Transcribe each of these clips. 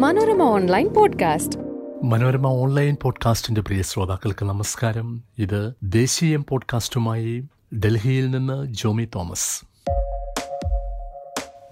Manorama online podcast. Manorama online പോഡ്കാസ്റ്റിന്റെ പ്രിയ ശ്രോതാക്കൾക്ക് നമസ്കാരം. ഇത് ദേശീയം പോഡ്കാസ്റ്റുമായി ഡൽഹിയിൽ നിന്ന് ജോമി തോമസ്.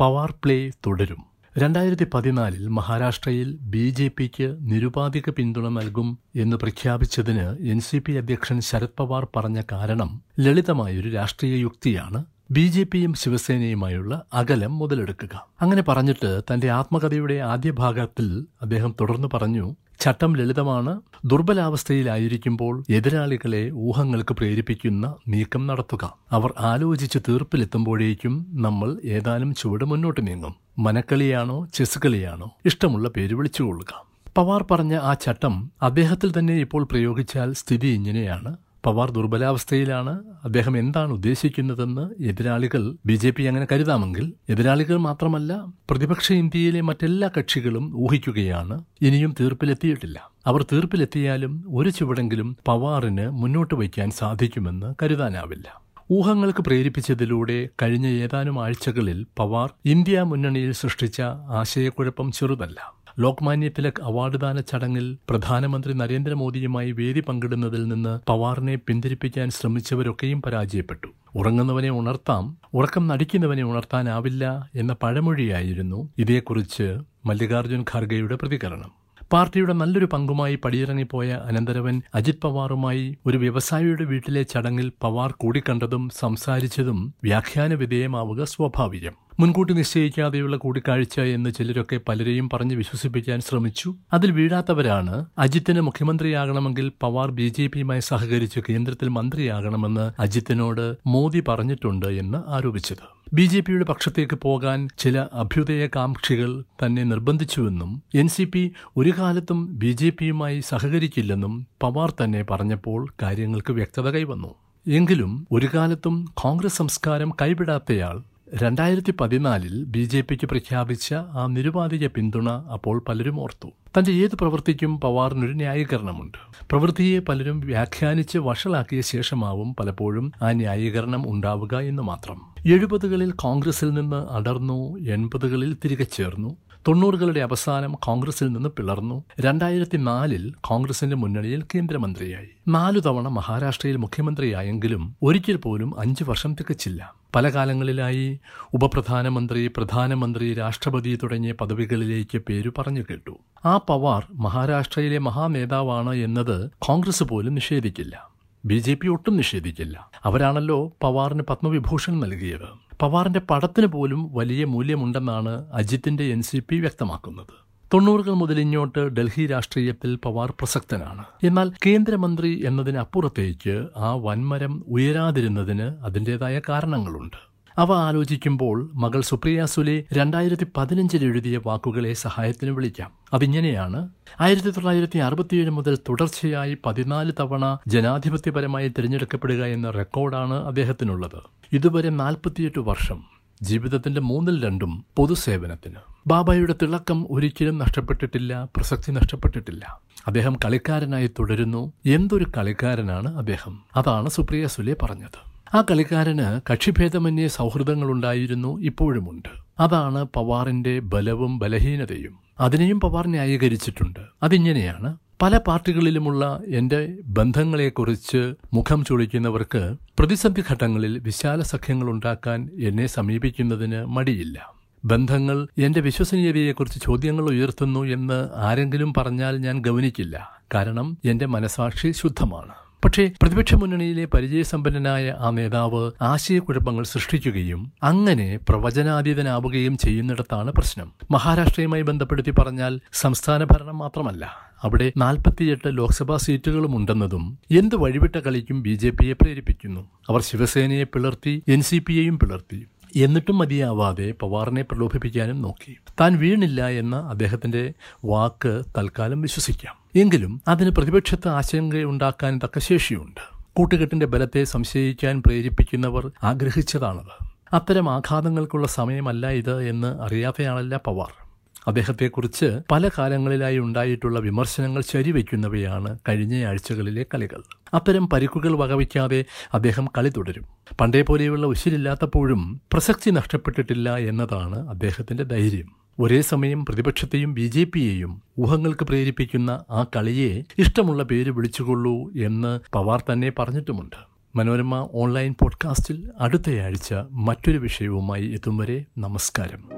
പവർ പ്ലേ തുടരും. രണ്ടായിരത്തി പതിനാലിൽ മഹാരാഷ്ട്രയിൽ ബി ജെ പിക്ക് നിരുപാധിക പിന്തുണ നൽകും എന്ന് പ്രഖ്യാപിച്ചതിന് എൻ സി പി അധ്യക്ഷൻ ശരത് പവാർ പറഞ്ഞ കാരണം ലളിതമായൊരു രാഷ്ട്രീയ യുക്തിയാണ് ബി ജെ പിയും ശിവസേനയുമായുള്ള അകലം മുതലെടുക്കുക. അങ്ങനെ പറഞ്ഞിട്ട് തന്റെ ആത്മകഥയുടെ ആദ്യ ഭാഗത്തിൽ അദ്ദേഹം തുടർന്ന് പറഞ്ഞു ചട്ടം ലളിതമാണ്. ദുർബലാവസ്ഥയിലായിരിക്കുമ്പോൾ എതിരാളികളെ ഊഹങ്ങൾക്ക് പ്രേരിപ്പിക്കുന്ന നീക്കം നടത്തുക. അവർ ആലോചിച്ച് തീർപ്പിലെത്തുമ്പോഴേക്കും നമ്മൾ ഏതാനും ചുവട് മുന്നോട്ട് നീങ്ങും. മനക്കളിയാണോ ചെസ് കളിയാണോ ഇഷ്ടമുള്ള പേര് വിളിച്ചുകൊള്ളുക. പവാർ പറഞ്ഞ ആ ചട്ടം അദ്ദേഹത്തിൽ തന്നെ ഇപ്പോൾ പ്രയോഗിച്ചാൽ സ്ഥിതി ഇങ്ങനെയാണ്. പവാർ ദുർബലാവസ്ഥയിലാണ് അദ്ദേഹം എന്താണ് ഉദ്ദേശിക്കുന്നതെന്ന് എതിരാളികൾ ബി ജെ പി അങ്ങനെ കരുതാമെങ്കിൽ എതിരാളികൾ മാത്രമല്ല പ്രതിപക്ഷ ഇന്ത്യയിലെ മറ്റെല്ലാ കക്ഷികളും ഊഹിക്കുകയാണ്. ഇനിയും തീർപ്പിലെത്തിയിട്ടില്ല. അവർ തീർപ്പിലെത്തിയാലും ഒരു ചുവടെങ്കിലും പവാറിന് മുന്നോട്ട് വയ്ക്കാൻ സാധിക്കുമെന്ന് കരുതാനാവില്ല. ഊഹങ്ങൾക്ക് പ്രേരിപ്പിച്ചതിലൂടെ കഴിഞ്ഞ ഏതാനും ആഴ്ചകളിൽ പവാർ ഇന്ത്യ മുന്നണിയിൽ സൃഷ്ടിച്ച ആശയക്കുഴപ്പം ചെറുതല്ല. ലോക്മാന്യ തിലക് അവാർഡ് ചടങ്ങിൽ പ്രധാനമന്ത്രി നരേന്ദ്രമോദിയുമായി വേദി പങ്കിടുന്നതിൽ നിന്ന് പവാറിനെ പിന്തിരിപ്പിക്കാൻ ശ്രമിച്ചവരൊക്കെയും പരാജയപ്പെട്ടു. ഉറങ്ങുന്നവനെ ഉണർത്താം ഉറക്കം നടിക്കുന്നവനെ ഉണർത്താനാവില്ല എന്ന പഴമൊഴിയായിരുന്നു ഇതേക്കുറിച്ച് മല്ലികാർജുൻ ഖാർഗെയുടെ പ്രതികരണം. പാർട്ടിയുടെ നല്ലൊരു പങ്കുമായി പടിയിറങ്ങിപ്പോയ അനന്തരവൻ അജിത് പവാറുമായി ഒരു വ്യവസായിയുടെ വീട്ടിലെ ചടങ്ങിൽ പവാർ കൂടിക്കണ്ടതും സംസാരിച്ചതും വ്യാഖ്യാന വിധേയമാവുക സ്വാഭാവികം. മുൻകൂട്ടി നിശ്ചയിക്കാതെയുള്ള കൂടിക്കാഴ്ച എന്ന് ചിലരൊക്കെ പലരെയും പറഞ്ഞ് വിശ്വസിപ്പിക്കാൻ ശ്രമിച്ചു. അതിൽ വീഴാത്തവരാണ് അജിത്തിന് മുഖ്യമന്ത്രിയാകണമെങ്കിൽ പവാർ ബി ജെ പിയുമായി സഹകരിച്ച് കേന്ദ്രത്തിൽ മന്ത്രിയാകണമെന്ന് അജിത്തിനോട് മോദി പറഞ്ഞിട്ടുണ്ട് എന്ന് ആരോപിച്ചത്. ബി ജെ പിയുടെ പക്ഷത്തേക്ക് പോകാൻ ചില അഭ്യുദയകാംക്ഷികൾ തന്നെ നിർബന്ധിച്ചുവെന്നും എൻ സി പി ഒരു കാലത്തും ബി ജെ പിയുമായി സഹകരിക്കില്ലെന്നും പവാർ തന്നെ പറഞ്ഞപ്പോൾ കാര്യങ്ങൾക്ക് വ്യക്തത കൈവന്നു. എങ്കിലും ഒരു കാലത്തും കോൺഗ്രസ് സംസ്കാരം കൈവിടാത്തയാൾ രണ്ടായിരത്തി പതിനാലിൽ ബി ജെ പിക്ക് പ്രഖ്യാപിച്ച ആ നിരുപാധിക പിന്തുണ അപ്പോൾ പലരും ഓർത്തു. തന്റെ ഏത് പ്രവൃത്തിക്കും പവാറിനൊരു ന്യായീകരണമുണ്ട്. പ്രവൃത്തിയെ പലരും വ്യാഖ്യാനിച്ച് വഷളാക്കിയ ശേഷമാവും പലപ്പോഴും ആ ന്യായീകരണം ഉണ്ടാവുക എന്ന് മാത്രം. എഴുപതുകളിൽ കോൺഗ്രസിൽ നിന്ന് അടർന്നു എൺപതുകളിൽ തിരികെ ചേർന്നു തൊണ്ണൂറുകളുടെ അവസാനം കോൺഗ്രസിൽ നിന്ന് പിളർന്നു രണ്ടായിരത്തി നാലിൽ കോൺഗ്രസിന്റെ മുന്നണിയിൽ കേന്ദ്രമന്ത്രിയായി. നാലു തവണ മഹാരാഷ്ട്രയിൽ മുഖ്യമന്ത്രിയായെങ്കിലും ഒരിക്കൽ പോലും അഞ്ചു വർഷം തികച്ചില്ല. പല കാലങ്ങളിലായി ഉപപ്രധാനമന്ത്രി പ്രധാനമന്ത്രി രാഷ്ട്രപതി തുടങ്ങിയ പദവികളിലേക്ക് പേരു പറഞ്ഞു കേട്ടു. ആ പവാർ മഹാരാഷ്ട്രയിലെ മഹാനേതാവാണ് എന്നത് കോൺഗ്രസ് പോലും നിഷേധിക്കില്ല. ബി ജെ പി ഒട്ടും നിഷേധിക്കില്ല. അവരാണല്ലോ പവാറിന് പത്മവിഭൂഷൺ നൽകിയത്. പവാറിന്റെ പടത്തിന് പോലും വലിയ മൂല്യമുണ്ടെന്നാണ് അജിത്തിന്റെ എൻ സി പി വ്യക്തമാക്കുന്നത്. തൊണ്ണൂറുകൾ മുതൽ ഇങ്ങോട്ട് ഡൽഹി രാഷ്ട്രീയത്തിൽ പവാർ പ്രസക്തനാണ്. എന്നാൽ കേന്ദ്രമന്ത്രി എന്നതിനപ്പുറത്തേക്ക് ആ വൻമരം ഉയരാതിരുന്നതിന് അതിന്റെതായ കാരണങ്ങളുണ്ട്. അവ ആലോചിക്കുമ്പോൾ മകൾ സുപ്രിയ സുലെ രണ്ടായിരത്തി പതിനഞ്ചിൽ എഴുതിയ വാക്കുകളെ സഹായത്തിന് വിളിക്കാം. അതിങ്ങനെയാണ് ആയിരത്തി തൊള്ളായിരത്തി അറുപത്തിയേഴ് മുതൽ തുടർച്ചയായി പതിനാല് തവണ ജനാധിപത്യപരമായി തിരഞ്ഞെടുക്കപ്പെടുക എന്ന റെക്കോർഡാണ് അദ്ദേഹത്തിനുള്ളത്. ഇതുവരെ നാൽപ്പത്തിയെട്ട് വർഷം ജീവിതത്തിന്റെ മൂന്നിൽ രണ്ടും പൊതുസേവനത്തിന്. ബാബായുടെ തിളക്കം ഒരിക്കലും നഷ്ടപ്പെട്ടിട്ടില്ല പ്രസക്തി നഷ്ടപ്പെട്ടിട്ടില്ല. അദ്ദേഹം കളിക്കാരനായി തുടരുന്നു. എന്തൊരു കളിക്കാരനാണ് അദ്ദേഹം? അതാണ് സുപ്രിയ സുലെ പറഞ്ഞത്. ആ കളിക്കാരന് കക്ഷിഭേദമന്യേ സൗഹൃദങ്ങളുണ്ടായിരുന്നു ഇപ്പോഴുമുണ്ട്. അതാണ് പവാറിന്റെ ബലവും ബലഹീനതയും. അതിനെയും പവാർ ന്യായീകരിച്ചിട്ടുണ്ട്. അതിങ്ങനെയാണ്. പല പാർട്ടികളിലുമുള്ള എന്റെ ബന്ധങ്ങളെക്കുറിച്ച് മുഖം ചൊളിക്കുന്നവർക്ക് പ്രതിസന്ധി ഘട്ടങ്ങളിൽ വിശാല സഖ്യങ്ങൾ ഉണ്ടാക്കാൻ എന്നെ സമീപിക്കുന്നതിന് മടിയില്ല. ബന്ധങ്ങൾ എന്റെ വിശ്വസനീയതയെക്കുറിച്ച് ചോദ്യങ്ങൾ ഉയർത്തുന്നു എന്ന് ആരെങ്കിലും പറഞ്ഞാൽ ഞാൻ ഗവനിക്കില്ല കാരണം എന്റെ മനസാക്ഷി ശുദ്ധമാണ്. പക്ഷേ പ്രതിപക്ഷ മുന്നണിയിലെ പരിചയസമ്പന്നനായ ആ നേതാവ് ആശയക്കുഴപ്പങ്ങൾ സൃഷ്ടിക്കുകയും അങ്ങനെ പ്രവചനാതീതനാവുകയും ചെയ്യുന്നിടത്താണ് പ്രശ്നം. മഹാരാഷ്ട്രയുമായി ബന്ധപ്പെടുത്തി പറഞ്ഞാൽ സംസ്ഥാന ഭരണം മാത്രമല്ല. അവിടെ നാൽപ്പത്തിയെട്ട് ലോക്സഭാ സീറ്റുകളും ഉണ്ടെന്നതും എന്ത് വഴിവിട്ട കളിക്കും ബി ജെ പിയെ പ്രേരിപ്പിക്കുന്നു. അവർ ശിവസേനയെ പിളർത്തി എൻ സി പിയെയും പിളർത്തി. എന്നിട്ടും മതിയാവാതെ പവാറിനെ പ്രലോഭിപ്പിക്കാനും നോക്കി. താൻ വീണില്ല എന്ന അദ്ദേഹത്തിന്റെ വാക്ക് തൽക്കാലം വിശ്വസിക്കാം. എങ്കിലും അതിന് പ്രതിപക്ഷത്ത് ആശങ്കയുണ്ടാക്കാൻ തക്ക ശേഷിയുണ്ട്. കൂട്ടുകെട്ടിന്റെ ബലത്തെ സംശയിക്കാൻ പ്രേരിപ്പിക്കുന്നവർ ആഗ്രഹിച്ചതാണത്. അത്തരം ആഘാതങ്ങൾക്കുള്ള സമയമല്ല ഇത് എന്ന് അറിയാത്തയാളല്ല പവാർ. അദ്ദേഹത്തെക്കുറിച്ച് പല കാലങ്ങളിലായി ഉണ്ടായിട്ടുള്ള വിമർശനങ്ങൾ ശരിവയ്ക്കുന്നവയാണ് കഴിഞ്ഞ ആഴ്ചകളിലെ കളികൾ. അത്തരം പരിക്കുകൾ വകവയ്ക്കാതെ അദ്ദേഹം കളി തുടരും. പണ്ടേ പോലെയുള്ള ഉശിരില്ലാത്തപ്പോഴും പ്രസക്തി നഷ്ടപ്പെട്ടിട്ടില്ല എന്നതാണ് അദ്ദേഹത്തിന്റെ ധൈര്യം. ഒരേ സമയം പ്രതിപക്ഷത്തെയും ബി ജെ പിയെയും ഊഹങ്ങൾക്ക് പ്രേരിപ്പിക്കുന്ന ആ കളിയെ ഇഷ്ടമുള്ള പേര് വിളിച്ചുകൊള്ളൂ എന്ന് പവാർ തന്നെ പറഞ്ഞിട്ടുമുണ്ട്. മനോരമ ഓൺലൈൻ പോഡ്കാസ്റ്റിൽ അടുത്തയാഴ്ച മറ്റൊരു വിഷയവുമായി എത്തും വരെ നമസ്കാരം.